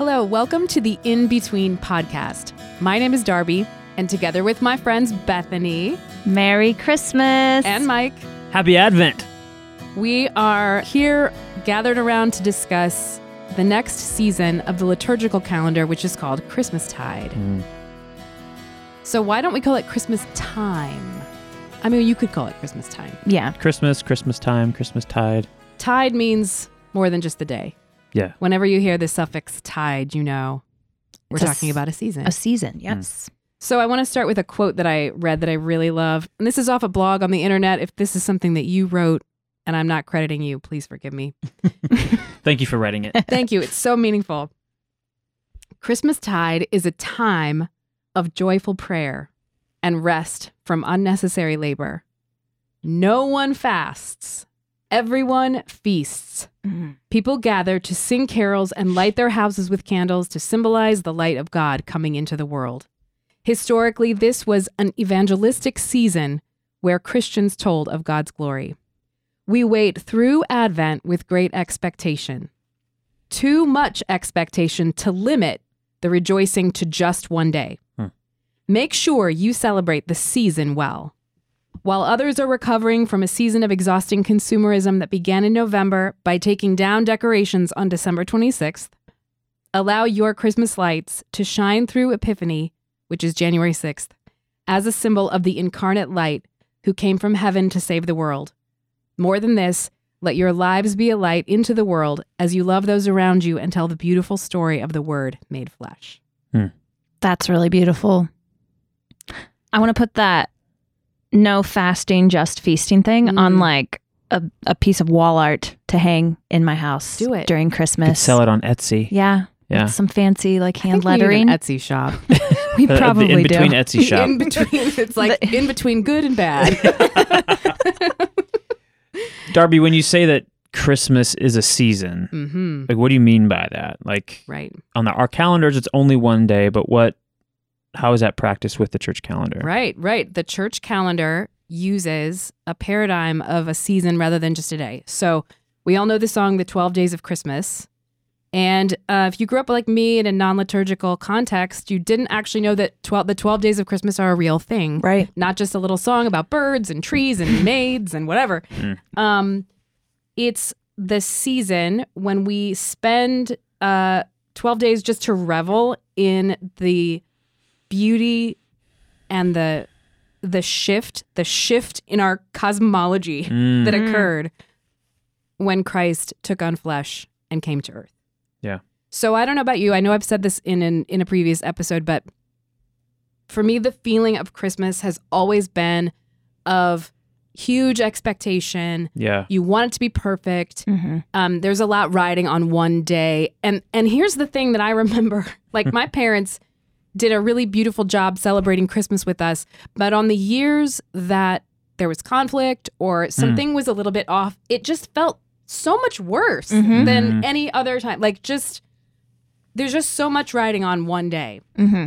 Hello, welcome to the In Between podcast. My name is Darby, and together with my friends Bethany Merry Christmas. and Mike, Happy Advent. we are here gathered around to discuss the next season of the liturgical calendar, which is called Christmastide. Mm. So, why don't we call it Christmas time? I mean, you could call it Christmas time. yeah. Christmas, Christmas time, Christmas tide. Tide means more than just the day. Yeah. Whenever you hear the suffix tide, you know we're It's talking s- about a season. A season. Mm. Yes. So I want to start with a quote that I read that I really love. And this is off a blog on the internet. If this is something that you wrote and I'm not crediting you, please forgive me. Thank you for writing it. Thank you. It's so meaningful. Christmas tide is a time of joyful prayer and rest from unnecessary labor. No one fasts. Everyone feasts. Mhm. People gather to sing carols and light their houses with candles to symbolize the light of God coming into the world. Historically, this was an evangelistic season where Christians told of God's glory. We wait through Advent with great expectation. Too much expectation to limit the rejoicing to just one day. Hmm. Make sure you celebrate the season well. While others are recovering from a season of exhausting consumerism that began in November by taking down decorations on December 26th, allow your Christmas lights to shine through Epiphany, which is January 6th, as a symbol of the incarnate light who came from heaven to save the world. More than this, let your lives be a light into the world as you love those around you and tell the beautiful story of the Word made flesh. Hmm. That's really beautiful. I want to put that no fasting, just feasting thing Mm. on like a, a piece of wall art to hang in my house Do it. during Could Christmas. sell it on Etsy. Yeah. Yeah. Some fancy like I hand think we need lettering. an Etsy shop. we Uh, the probably in between do. Etsy shop. in between, it's like The- in between good and bad. Darby, when you say that Christmas is a season, hmm like what do you mean by that? Like Right, on the, our calendars, it's only one day, but what? How is that practiced with the church calendar? right, right. The church calendar uses a paradigm of a season rather than just a day. So we all know the song "The Twelve Days of Christmas." And uh, if you grew up like me in a non-liturgical context, you didn't actually know that 12, the 12 days of Christmas are a real thing. Right. not just a little song about birds and trees and maids and whatever. Mm. Um, it's the season when we spend uh, 12 days just to revel in the beauty and the the shift, the shift in our cosmology Mm. that Mm. occurred when Christ took on flesh and came to earth. Yeah. So I don't know about you. I know I've said this in an, in a previous episode, but for me, the feeling of Christmas has always been of huge expectation. Yeah. You want it to be perfect. hmm Um, there's a lot riding on one day, and and here's the thing that I remember: like my parents did a really beautiful job celebrating Christmas with us, but on the years that there was conflict or something was a little bit off, it just felt so much worse Mhm. than Mhm. any other time. Like just there's just so much riding on one day. hmm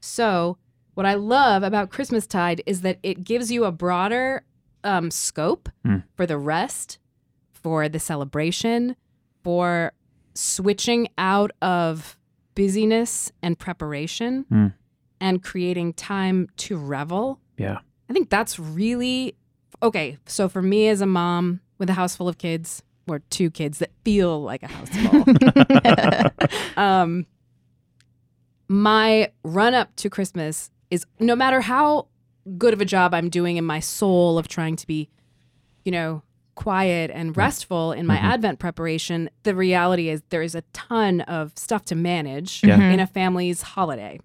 So, what I love about Christmastide is that it gives you a broader um, scope Mm. for the rest, for the celebration, for switching out of busyness and preparation Mm. and creating time to revel. Yeah. I think that's really okay. So, for me as a mom with a house full of kids, or two kids that feel like a house full, um, my run up to Christmas is no matter how good of a job I'm doing in my soul of trying to be, you know, quiet and restful in my Mhm. Advent preparation, the reality is there is a ton of stuff to manage Yeah. Mhm. in a family's holiday.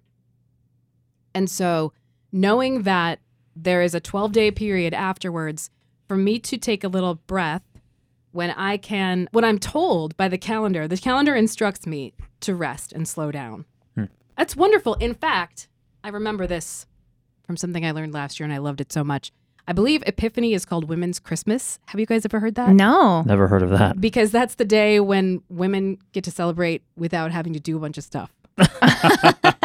And so knowing that there is a 12 day period afterwards for me to take a little breath when I can, when I'm told by the calendar, the calendar instructs me to rest and slow down. Hmm. That's wonderful. In fact, I remember this from something I learned last year and I loved it so much. I believe Epiphany is called Women's Christmas. Have you guys ever heard that? No. Never heard of that. Because that's the day when women get to celebrate without having to do a bunch of stuff.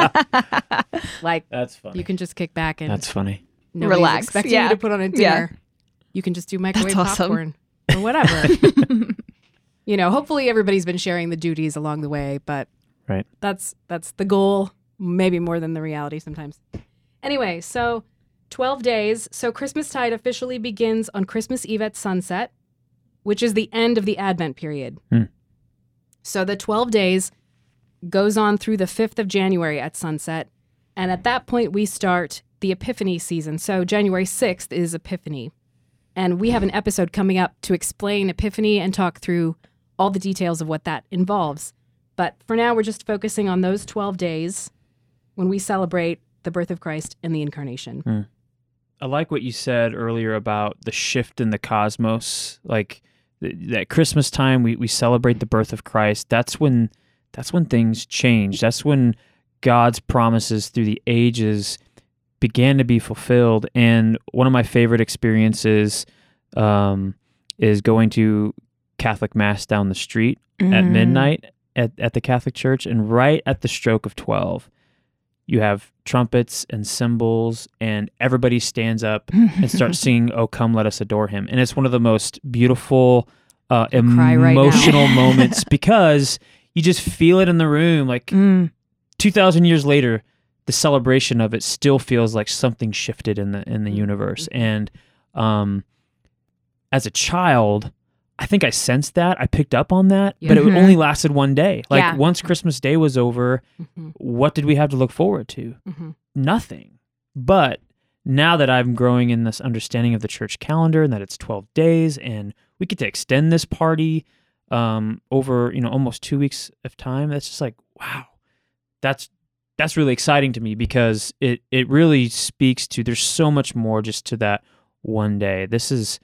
Like That's funny. you can just kick back and That's funny. Relax, expecting yeah. you to put on a dinner. Yeah. You can just do microwave That's awesome. popcorn or whatever. you know, hopefully everybody's been sharing the duties along the way, but Right. That's that's the goal, maybe more than the reality sometimes. Anyway, so 12 days. So Christmastide officially begins on Christmas Eve at sunset, which is the end of the Advent period. Hmm. So the 12 days goes on through the 5th of January at sunset. And at that point, we start the Epiphany season. So January 6th is Epiphany. And we have an episode coming up to explain Epiphany and talk through all the details of what that involves. But for now, we're just focusing on those 12 days when we celebrate the birth of Christ and the incarnation. I like what you said earlier about the shift in the cosmos. Like th- that Christmas time, we, we celebrate the birth of Christ. That's when that's when things change. That's when God's promises through the ages began to be fulfilled. And one of my favorite experiences um, is going to Catholic Mass down the street at Mm. midnight at, at the Catholic Church, and right at the stroke of 12, you have trumpets and cymbals, and everybody stands up and starts singing, Oh, come, let us adore him. And it's one of the most beautiful, uh, cry right emotional moments because you just feel it in the room. Like Mm. 2,000 years later, the celebration of it still feels like something shifted in the in the Mhm. universe. And um, as a child, I think I sensed that. I picked up on that, but it Mhm. only lasted one day. Like Yeah. once Christmas Day was over, Mhm, what did we have to look forward to? mhm. Nothing. But now that I'm growing in this understanding of the church calendar and that it's 12 days and we get to extend this party um, over, you know, almost two weeks of time, that's just like, wow, that's that's really exciting to me because it it really speaks to there's so much more just to that one day. This is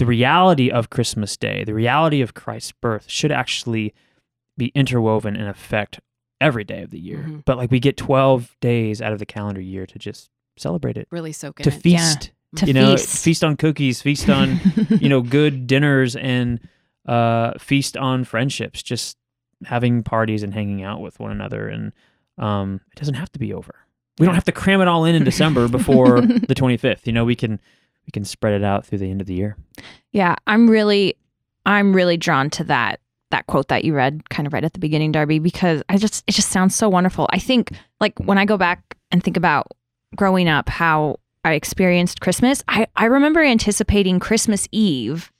the reality of Christmas Day, the reality of Christ's birth should actually be interwoven and affect every day of the year. Mhm. But like we get 12 days out of the calendar year to just celebrate it, Really soak in to it. feast, To you know, feast. feast on cookies, feast on, you know, good dinners and uh feast on friendships, just having parties and hanging out with one another and um it doesn't have to be over. We don't have to cram it all in in December before the 25th. You know, we can we can spread it out through the end of the year. Yeah, I'm really I'm really drawn to that that quote that you read kind of right at the beginning, Darby, because I just it just sounds so wonderful. I think like when I go back and think about growing up how I experienced Christmas, I, I remember anticipating Christmas Eve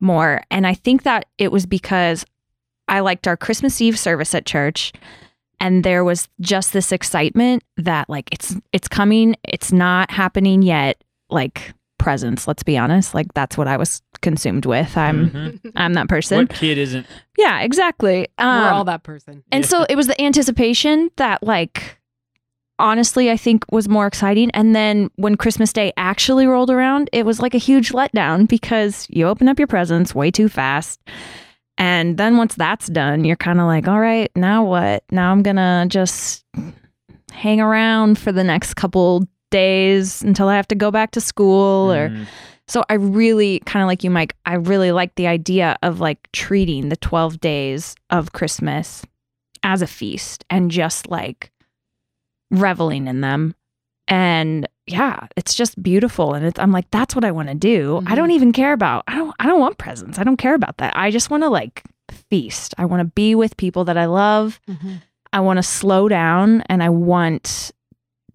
more. And I think that it was because I liked our Christmas Eve service at church and there was just this excitement that like it's it's coming, it's not happening yet. Like presents, let's be honest. Like that's what I was consumed with. I'm Mhm. I'm that person. What kid isn't? Yeah, exactly. We're Um, all that person. and Yeah. so it was the anticipation that like honestly I think was more exciting and then when Christmas Day actually rolled around, it was like a huge letdown because you open up your presents way too fast. And then once that's done, you're kind of like, "All right, now what? Now I'm going to just hang around for the next couple days until I have to go back to school or Mhm. so I really kind of like you, Mike. I really like the idea of like treating the 12 days of Christmas as a feast and just like reveling in them. And yeah, it's just beautiful. And it's, I'm like, that's what I want to do. I don't even care about, I don't, I don't want presents. I don't care about that. I just want to like feast. I want to be with people that I love. Mhm. I want to slow down and I want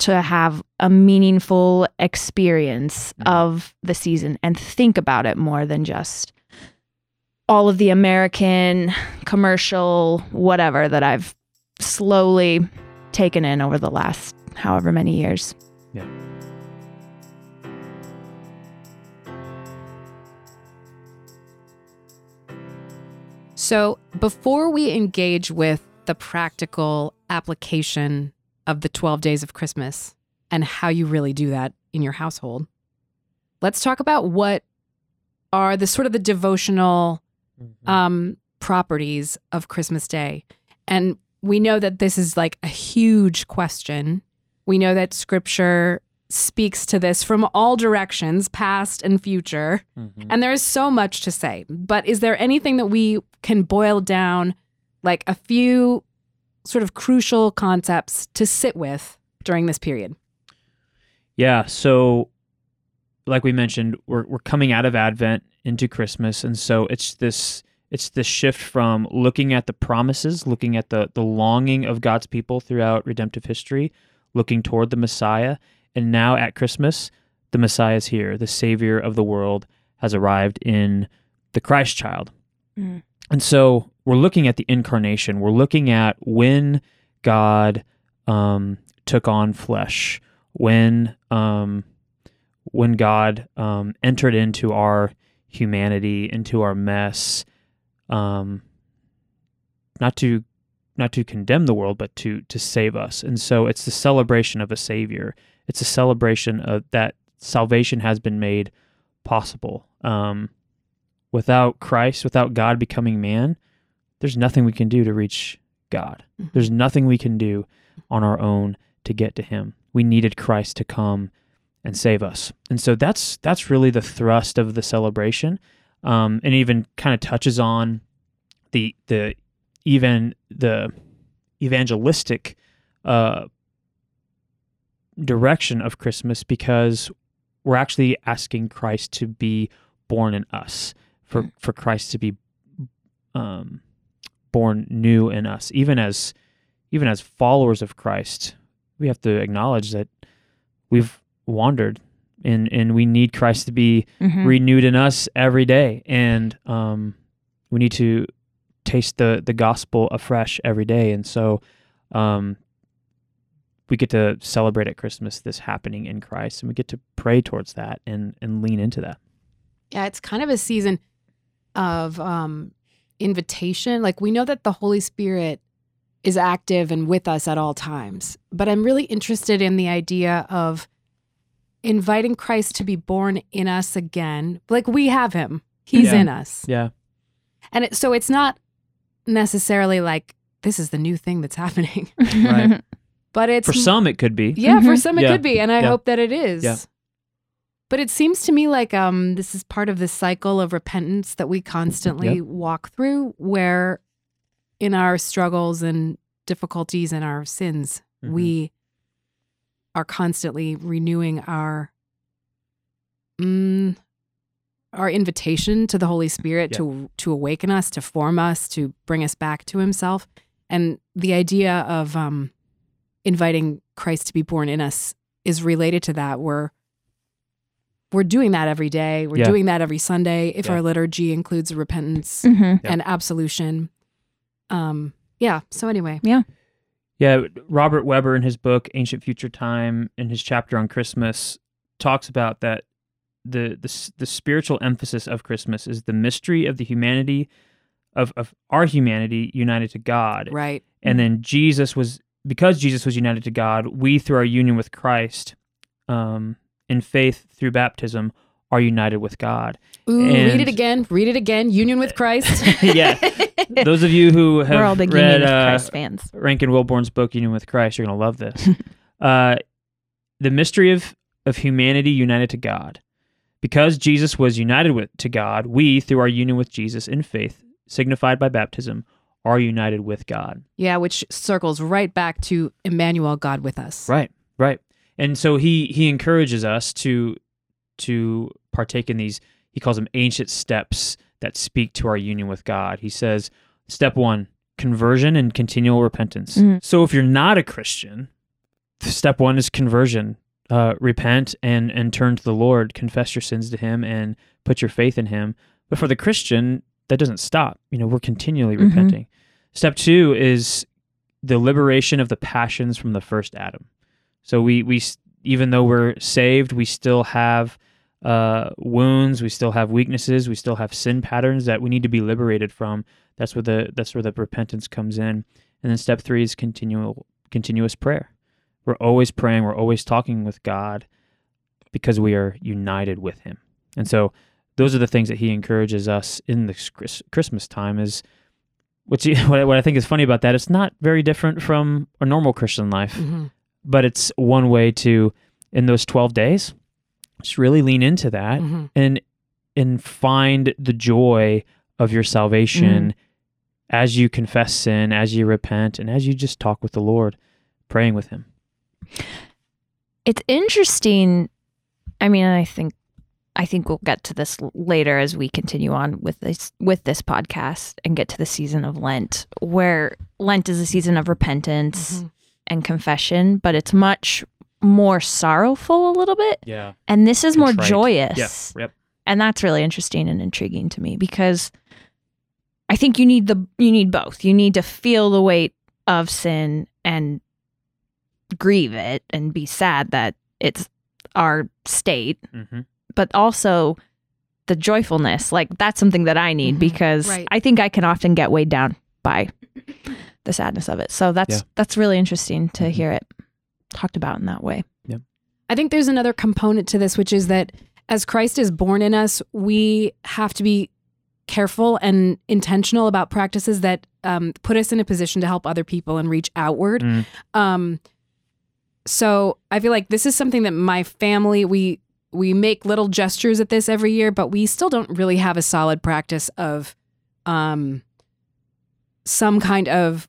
to have a meaningful experience Mhm. of the season and think about it more than just all of the American commercial whatever that I've slowly taken in over the last however many years. Yeah. So, before we engage with the practical application of the 12 days of Christmas and how you really do that in your household, let's talk about what are the sort of the devotional um, properties of Christmas Day. And we know that this is like a huge question. We know that scripture speaks to this from all directions, past and future. Mhm. And there is so much to say. But is there anything that we can boil down, like a few sort of crucial concepts to sit with during this period? Yeah. So, like we mentioned, we're we're coming out of Advent into Christmas, and so it's this It's the shift from looking at the promises, looking at the the longing of God's people throughout redemptive history, looking toward the Messiah, and now at Christmas, the Messiah is here. The Savior of the world has arrived in the Christ child. Mm. And so we're looking at the incarnation. We're looking at when God um, took on flesh, when um, when God um, entered into our humanity, into our mess, um, not to not to condemn the world, but to to save us. And so it's the celebration of a Savior. It's a celebration of that salvation has been made possible. Um, without Christ, without God becoming man, there's nothing we can do to reach God. Mhm. There's nothing we can do on our own to get to Him. We needed Christ to come and save us, and so that's that's really the thrust of the celebration, um, and even kind of touches on the the even the evangelistic uh, direction of Christmas because we're actually asking Christ to be born in us, for for Christ to be um, born new in us, even as even as followers of Christ. We have to acknowledge that we've wandered, and and we need Christ to be Mhm. renewed in us every day, and um, we need to taste the the gospel afresh every day, and so. Um, we get to celebrate at Christmas this happening in Christ, and we get to pray towards that and and lean into that. Yeah, it's kind of a season of um invitation. Like we know that the Holy Spirit is active and with us at all times. But I'm really interested in the idea of inviting Christ to be born in us again. Like we have him. He's Yeah. in us. Yeah, And it, so it's not necessarily like this is the new thing that's happening. Right. But it's for some it could be. Yeah, for Mhm. some it Yeah. could be, and I Yeah. hope that it is. But it seems to me like um this is part of the cycle of repentance that we constantly Yep. walk through where in our struggles and difficulties and our sins, Mhm. we are constantly renewing our mm, our invitation to the Holy Spirit Yeah. to to awaken us, to form us, to bring us back to himself. And the idea of um inviting Christ to be born in us is related to that. We're we're doing that every day. We're Yeah. doing that every Sunday. If Yeah. our liturgy includes repentance Mhm. Yeah. and absolution. Um yeah. So anyway. Yeah, Yeah, Robert Webber in his book Ancient Future Time in his chapter on Christmas talks about that the the the spiritual emphasis of Christmas is the mystery of the humanity of of our humanity united to God. Right. And then Jesus was because Jesus was united to God, we through our union with Christ um in faith through baptism are united with God. Ooh, read it again. Read it again. Union with Christ. yeah. Those of you who have We're all big read Union uh, Christ fans. Rankin Wilbourne's book Union with Christ, you're going to love this. uh, the mystery of of humanity united to God. Because Jesus was united with to God, we through our union with Jesus in faith, signified by baptism, are united with God. yeah, which circles right back to Emmanuel, God with us. Right, right. And so he he encourages us to to partake in these. He calls them ancient steps that speak to our union with God. He says, step one, conversion and continual repentance. Mhm. So if you're not a Christian, step one is conversion. Uh, repent and and turn to the Lord, confess your sins to Him, and put your faith in Him. But for the Christian, that doesn't stop. You know, we're continually Mhm. repenting. Step two is the liberation of the passions from the first Adam. So we we even though we're saved, we still have uh, wounds, we still have weaknesses, we still have sin patterns that we need to be liberated from. That's where the that's where the repentance comes in. And then step three is continual continuous prayer. We're always praying, we're always talking with God because we are united with Him. And so those are the things that He encourages us in this Christmas time. Is which what I- think is funny about that. It's not very different from a normal Christian life Mhm. But it's one way to in those 12 days just really lean into that Mhm. and and find the joy of your salvation as you confess sin as you repent and as you just talk with the lord praying with him It's interesting. I mean, I think I think we'll get to this later as we continue on with this with this podcast and get to the season of Lent, where Lent is a season of repentance Mhm. And confession, but it's much more sorrowful a little bit, Yeah. and this is more joyous. Yep. Yep. and that's really interesting and intriguing to me because I think you need the you need both. You need to feel the weight of sin and grieve it and be sad that it's our state, Mm-hmm. but also the joyfulness. Like that's something that I need Mhm. because Right. I think I can often get weighed down by the sadness of it. So that's Yeah. that's really interesting to Mhm. hear it talked about in that way. I think there's another component to this, which is that as Christ is born in us, we have to be careful and intentional about practices that um, put us in a position to help other people and reach outward. Mm. Um, so I feel like this is something that my family we we make little gestures at this every year, but we still don't really have a solid practice of um, some kind of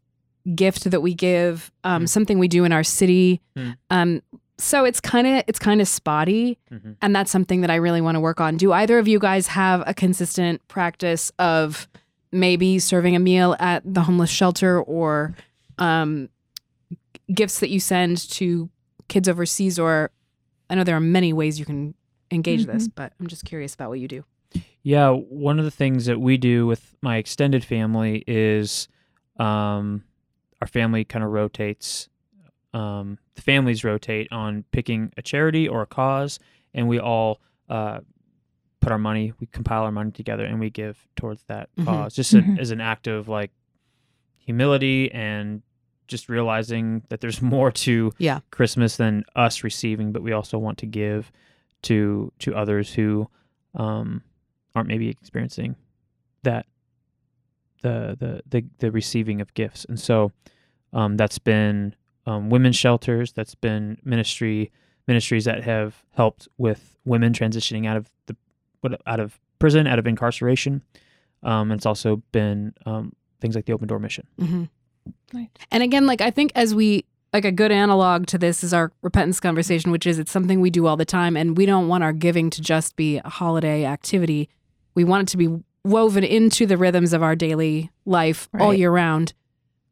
gift that we give, um, Mm. something we do in our city. Mm. Um, so it's kind of it's kind of spotty, Mhm. and that's something that I really want to work on. Do either of you guys have a consistent practice of maybe serving a meal at the homeless shelter or um, gifts that you send to kids overseas? Or I know there are many ways you can engage this, but I'm just curious about what you do. Yeah, one of the things that we do with my extended family is um, our family kind of rotates. Um, the families rotate on picking a charity or a cause, and we all uh, put our money, we compile our money together, and we give towards that Mhm. cause, just a- Mhm. as an act of like humility and just realizing that there's more to Yeah. Christmas than us receiving, but we also want to give to to others who um, aren't maybe experiencing that the the the, the receiving of gifts, and so um, that's been um, women's shelters, that's been ministry ministries that have helped with women transitioning out of the out of prison, out of incarceration. Um, and it's also been um, things like the Open Door Mission. Mm-hmm. Right. And again, like I think as we like a good analog to this is our repentance conversation, which is it's something we do all the time, and we don't want our giving to just be a holiday activity. We want it to be woven into the rhythms of our daily life all year round.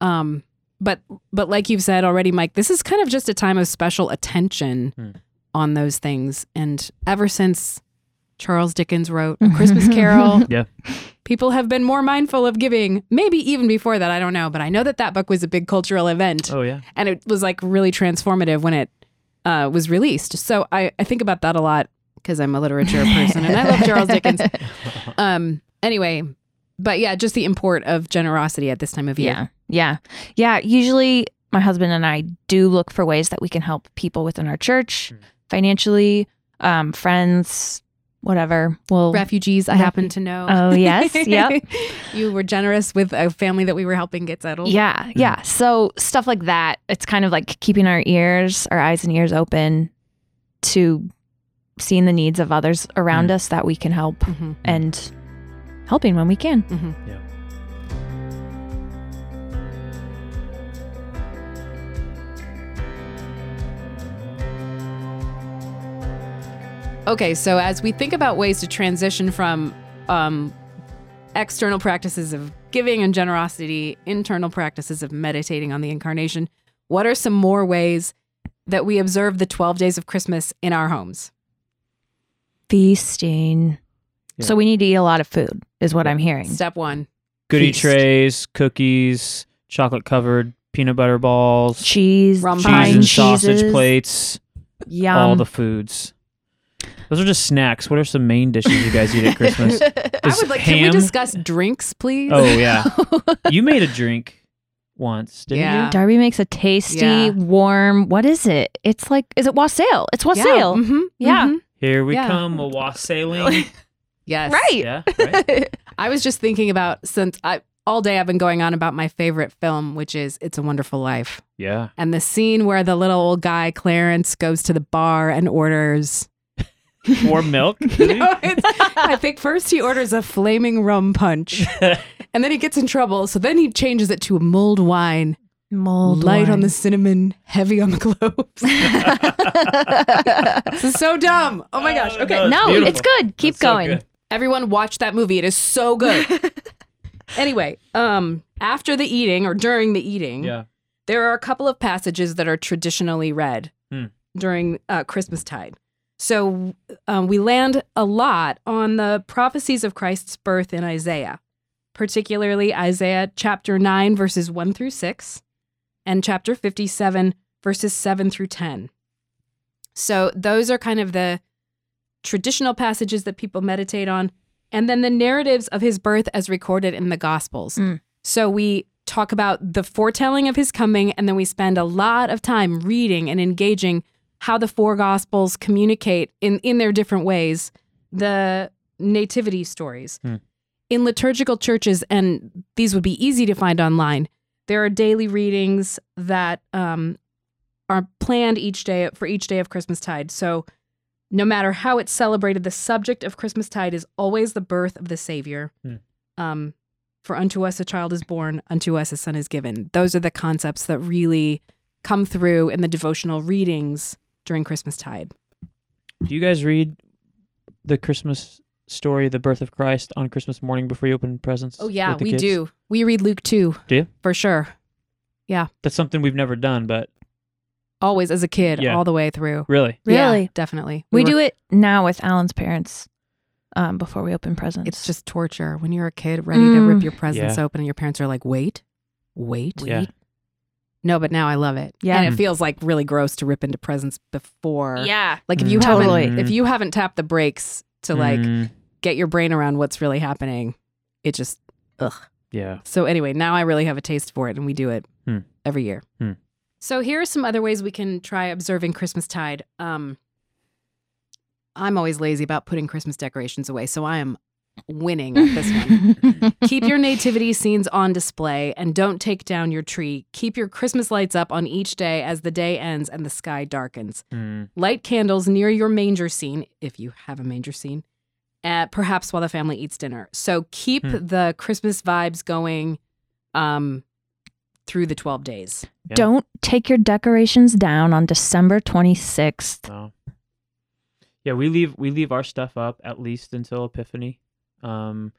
Um, but but like you've said already, Mike, this is kind of just a time of special attention Hmm. on those things. And ever since Charles Dickens wrote A Christmas Carol, Yeah. people have been more mindful of giving. Maybe even before that, I don't know. But I know that that book was a big cultural event, Oh yeah. and it was like really transformative when it uh, was released. So I, I think about that a lot because I'm a literature person and I love Charles Dickens. Um. Anyway, but yeah, just the import of generosity at this time of year. Yeah. Yeah. Yeah. Usually my husband and I do look for ways that we can help people within our church Mm. financially, um, friends, whatever. We'll Refugees, I Refu- happen to know. Oh, yes. Yep. you were generous with a family that we were helping get settled. Yeah, yeah. So stuff like that. It's kind of like keeping our ears, our eyes and ears open to seeing the needs of others around Mm. us that we can help Mhm, and helping when we can. mhm. Yeah. Okay, so as we think about ways to transition from um, external practices of giving and generosity, internal practices of meditating on the incarnation, what are some more ways that we observe the 12 days of Christmas in our homes? Feasting. Yeah. So we need to eat a lot of food, is what I'm hearing. Step one. Goodie Feast. trays, cookies, chocolate covered peanut butter balls, Cheese, Rum cheese fine and sausage cheeses, plates, Yum. all the foods. Those are just snacks. What are some main dishes you guys eat at Christmas? I would like, can we discuss drinks, please? Oh yeah, you made a drink once, didn't Yeah. you? Darby makes a tasty, Yeah. warm. What is it? It's like, is it wassail? It's wassail. Yeah. mhm, Yeah. mhm. Here we Yeah. come, a wassailing. Yes. Right. yeah, right. I was just thinking about since I all day I've been going on about my favorite film, which is It's a Wonderful Life. Yeah. And the scene where the little old guy, Clarence, goes to the bar and orders. More milk. No, it's- I think first he orders a flaming rum punch and then he gets in trouble. So then he changes it to a mulled wine Mold light on the cinnamon, heavy on the cloves. this is so dumb. Oh my gosh. Oh, Okay. no, no, beautiful. it's good. Keep That's so going. good. Everyone watch that movie. It is so good. anyway, um after the eating or during the eating, Yeah. there are a couple of passages that are traditionally read Hmm. during uh, Christmas tide. So um, we land a lot on the prophecies of Christ's birth in Isaiah, particularly Isaiah chapter 9, verses 1 through 6, and chapter 57, verses 7 through 10. So those are kind of the traditional passages that people meditate on. And then the narratives of his birth as recorded in the Gospels. Mm. So we talk about the foretelling of his coming, and then we spend a lot of time reading and engaging how the four Gospels communicate in, in their different ways the nativity stories. Hmm. In liturgical churches, and these would be easy to find online, there are daily readings that um, are planned each day for each day of Christmastide. So no matter how it's celebrated, the subject of Christmastide is always the birth of the Savior. Hmm. Um, for unto us a child is born, unto us a son is given. Those are the concepts that really come through in the devotional readings during Christmastide. Do you guys read the Christmas story, the birth of Christ, on Christmas morning before you open presents? Oh yeah, we kids? do. We read Luke 2. Do you? For sure. Yeah. That's something we've never done, but Always as a kid, Yeah. all the way through. really, Yeah, Really? definitely. We were- do it now with Alan's parents um, before we open presents. It's just torture when you're a kid ready to rip Mm. your presents Yeah. open and your parents are like, "Wait, wait." Yeah. No, but now I love it. Yeah. and it feels like really gross to rip into presents before. yeah. like if you Mm. Totally. haven't if you haven't tapped the brakes to like Mm, get your brain around what's really happening, it just ugh. yeah. So anyway, now I really have a taste for it, and we do it Hmm. every year. Hmm. So here are some other ways we can try observing Christmastide. Um, I'm always lazy about putting Christmas decorations away, so I am winning at this one. Keep your nativity scenes on display and don't take down your tree. Keep your Christmas lights up on each day as the day ends and the sky darkens. Mm, Light candles near your manger scene, if you have a manger scene, uh, perhaps while the family eats dinner. So keep Hmm. the Christmas vibes going um, through the 12 days. Yeah. Don't take your decorations down on December 26th. no. Yeah, we leave we leave our stuff up at least until Epiphany. Um,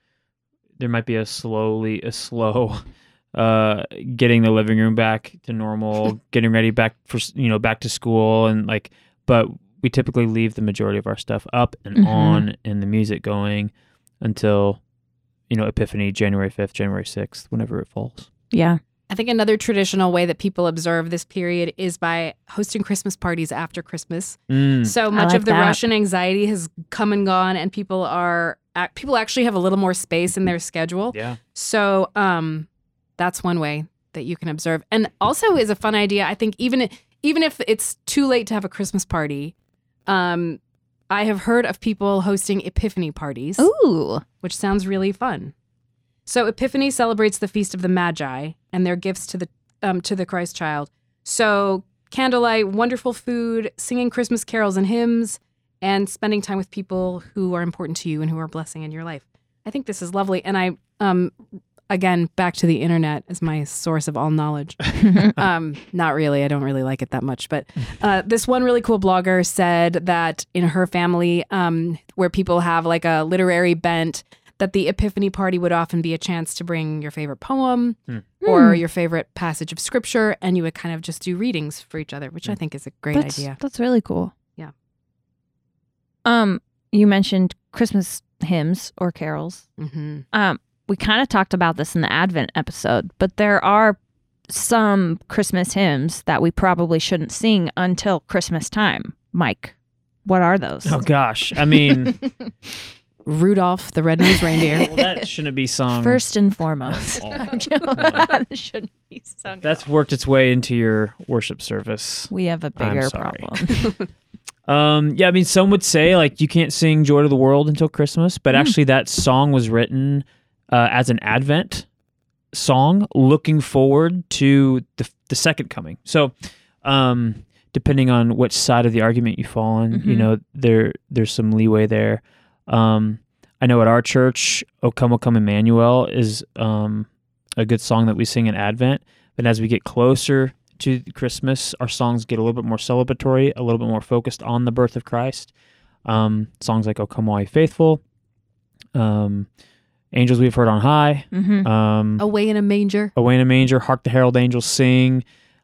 there might be a slowly a slow uh getting the living room back to normal getting ready back for you know back to school and like but we typically leave the majority of our stuff up and Mhm. on and the music going until you know epiphany january 5th january 6th whenever it falls Yeah. I think another traditional way that people observe this period is by hosting Christmas parties after Christmas. Mm, So much like of the that. Russian anxiety has come and gone, and people are people actually have a little more space in their schedule. yeah So um, that's one way that you can observe, and also is a fun idea. I think even even if it's too late to have a Christmas party, um, I have heard of people hosting Epiphany parties, Ooh. which sounds really fun. So Epiphany celebrates the feast of the Magi and their gifts to the um, to the Christ child. So candlelight, wonderful food, singing Christmas carols and hymns, and spending time with people who are important to you and who are blessing in your life. I think this is lovely, and I um again back to the internet as my source of all knowledge. um, not really. I don't really like it that much. But uh, this one really cool blogger said that in her family, um, where people have like a literary bent, that the Epiphany party would often be a chance to bring your favorite poem Hmm. or Hmm. your favorite passage of scripture, and you would kind of just do readings for each other, which I Hmm. think is a great that's, idea. That's really cool. Yeah. Um, you mentioned Christmas hymns or carols. hmm Um, we kind of talked about this in the Advent episode, but there are some Christmas hymns that we probably shouldn't sing until Christmas time. Mike, what are those? oh gosh i mean Rudolph the Red-Nosed Reindeer. well, that shouldn't be sung First and foremost. That shouldn't be sung. that's worked its way into your worship service we have a I'm bigger problem. Um, yeah, I mean, some would say like you can't sing "Joy to the World" until Christmas, but Mm. actually, that song was written uh, as an Advent song, looking forward to the the second coming. So, um, depending on which side of the argument you fall on, you Mhm. know, there there's some leeway there. Um, I know at our church, "O Come, O Come, Emmanuel" is um, a good song that we sing in Advent. But as we get closer to Christmas, our songs get a little bit more celebratory, a little bit more focused on the birth of Christ. Um, songs like "O Come O Ye Faithful," um, "Angels We've Heard on High," Mm-hmm. um, Away in a manger. Away in a Manger, Hark the Herald Angels Sing.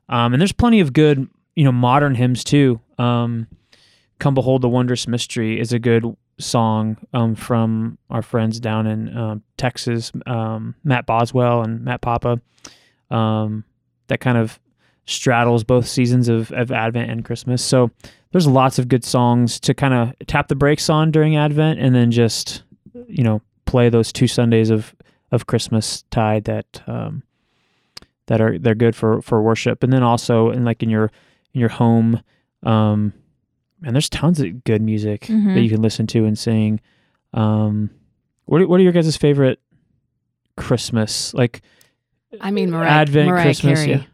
Um, and there's plenty of good, you know, modern hymns too. Um, Come Behold the Wondrous Mystery is a good song um, from our friends down in um, Texas, um, Matt Boswell and Matt Papa. Um, that kind of straddles both seasons of, of Advent and Christmas. So there's lots of good songs to kind of tap the brakes on during Advent and then just, you know, play those two Sundays of, of Christmas tide that um, that are they're good for for worship and then also in like in your in your home um and there's tons of good music Mhm. that you can listen to and sing um what are, what are your guys' favorite christmas like I mean, Mariah, Advent, Mariah Christmas, Carey.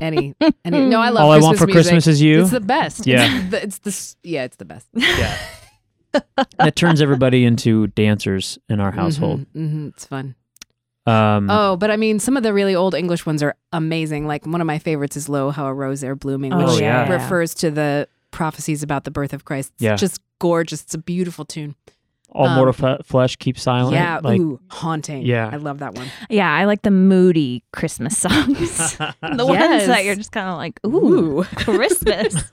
any, any. No, I love all i want for music. christmas is you It's the best. Yeah. It's the, it's the yeah, it's the best. yeah that turns everybody into dancers in our household Mhm, mhm, it's fun. um Oh, but I mean, some of the really old English ones are amazing. Like one of my favorites is "Lo, How a Rose Ere Blooming," Oh, which yeah. refers to the prophecies about the birth of Christ. It's Yeah. just gorgeous. It's a beautiful tune. all um, mortal fe- flesh keep silent yeah, like ooh, haunting. Yeah. I love that one. Yeah, I like the moody Christmas songs. the ones that you're just kind of like, ooh, Ooh. Christmas.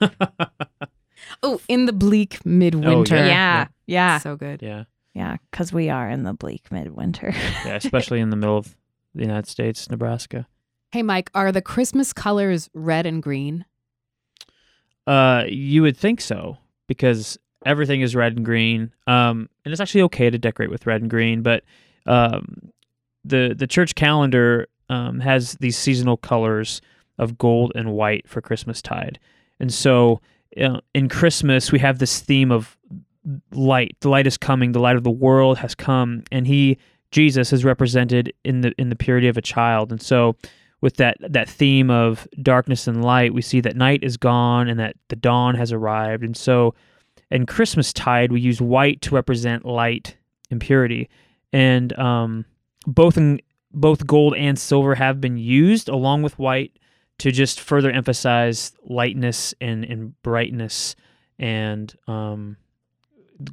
Oh, in the bleak midwinter. yeah. yeah, yeah, so good. yeah yeah, because we are in the bleak midwinter. yeah especially in the middle of the united states nebraska Hey, Mike, are the Christmas colors red and green? Uh, you would think so because everything is red and green. Um, and it's actually okay to decorate with red and green, but um, the the church calendar um, has these seasonal colors of gold and white for Christmas tide, and so uh, in Christmas we have this theme of light. The light is coming. The light of the world has come, and he Jesus is represented in the in the purity of a child, and so with that that theme of darkness and light, we see that night is gone and that the dawn has arrived. And so in Christmas tide, we use white to represent light and purity. And um, both in, both gold and silver have been used along with white to just further emphasize lightness and, and brightness and um,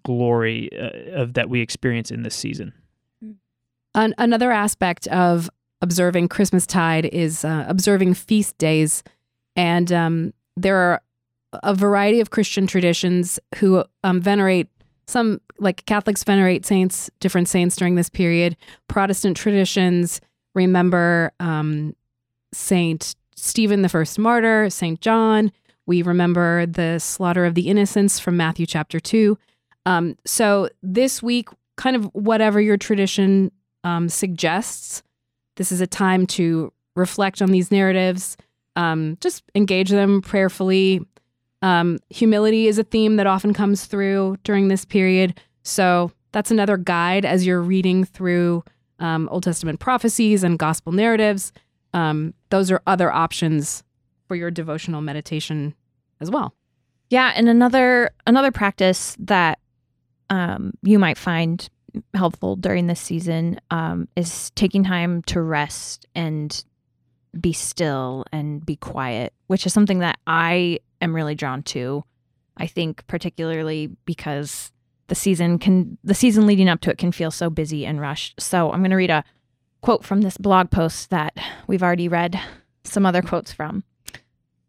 glory uh, of that we experience in this season. An- another aspect of observing Christmas tide is uh, observing feast days. And um, there are a variety of Christian traditions who um, venerate some, like Catholics venerate saints, different saints during this period. Protestant traditions remember um, Saint Stephen the First Martyr, Saint John. We remember the slaughter of the innocents from Matthew chapter 2. Um, so this week, kind of whatever your tradition um, suggests, this is a time to reflect on these narratives, um, just engage them prayerfully. Um, humility is a theme that often comes through during this period. So that's another guide as you're reading through um, Old Testament prophecies and gospel narratives. Um, those are other options for your devotional meditation as well. Yeah, and another another practice that um, you might find helpful during this season um, is taking time to rest and be still and be quiet, which is something that I am really drawn to. I think particularly because the season can the season leading up to it can feel so busy and rushed. So I'm going to read a quote from this blog post that we've already read some other quotes from.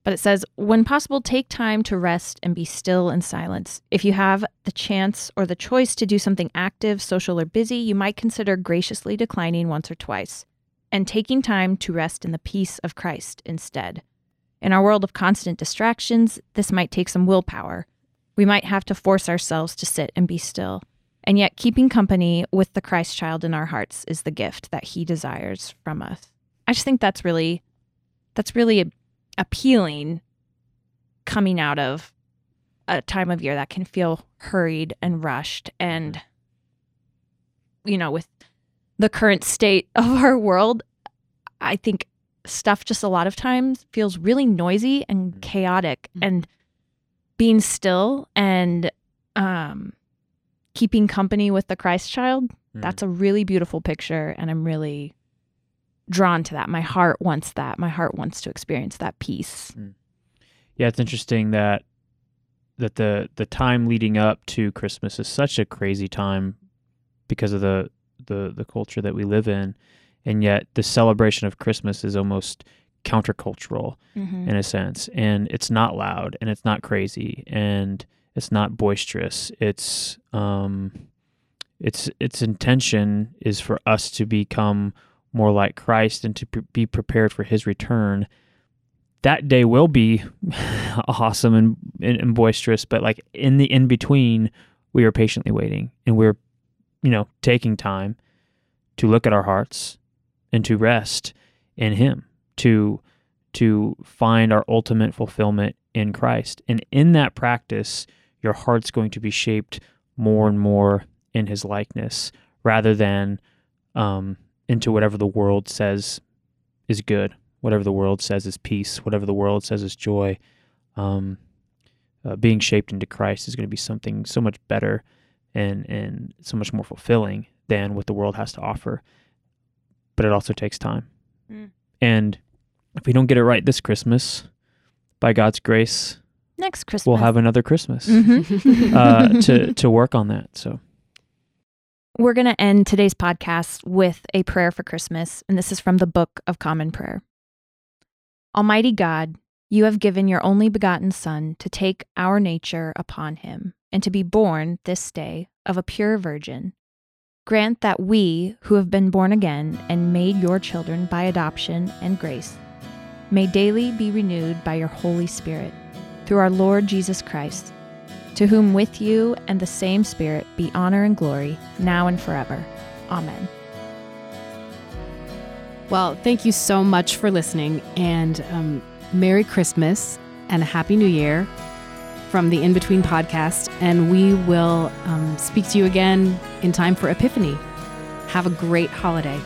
But it says, when possible, take time to rest and be still in silence. If you have the chance or the choice to do something active, social, or busy, you might consider graciously declining once or twice and taking time to rest in the peace of Christ instead. In our world of constant distractions, this might take some willpower. We might have to force ourselves to sit and be still. And yet, keeping company with the Christ child in our hearts is the gift that he desires from us. I just think that's really, that's really appealing coming out of a time of year that can feel hurried and rushed and you know with the current state of our world i think stuff just a lot of times feels really noisy and chaotic Mhm. and being still and um keeping company with the christ child Mm. that's a really beautiful picture and i'm really drawn to that. My heart wants that. My heart wants to experience that peace. Yeah, it's interesting that that the the time leading up to Christmas is such a crazy time because of the the the culture that we live in, and yet the celebration of Christmas is almost countercultural Mm-hmm. in a sense, and it's not loud and it's not crazy and it's not boisterous. It's um, its its intention is for us to become more like Christ and to pre- be prepared for His return. That day will be awesome and, and, and boisterous, but like in the in between, we are patiently waiting and we're, you know, taking time to look at our hearts and to rest in Him, to to find our ultimate fulfillment in Christ. And in that practice, your heart's going to be shaped more and more in His likeness, rather than um, into whatever the world says is good, whatever the world says is peace, whatever the world says is joy. Um, uh, being shaped into Christ is going to be something so much better and and so much more fulfilling than what the world has to offer. But it also takes time, Mm. and if we don't get it right this Christmas, by God's grace, Next Christmas. we'll have another Christmas Mhm. uh, to to work on that. So We're going to end today's podcast with a prayer for Christmas, and this is from the Book of Common Prayer. Almighty God, you have given your only begotten Son to take our nature upon him and to be born this day of a pure virgin. Grant that we, who have been born again and made your children by adoption and grace, may daily be renewed by your Holy Spirit through our Lord Jesus Christ to whom with you and the same Spirit be honor and glory, now and forever. Amen. Well, thank you so much for listening, and um, Merry Christmas and a Happy New Year from the In Between podcast. And we will um, speak to you again in time for Epiphany. Have a great holiday.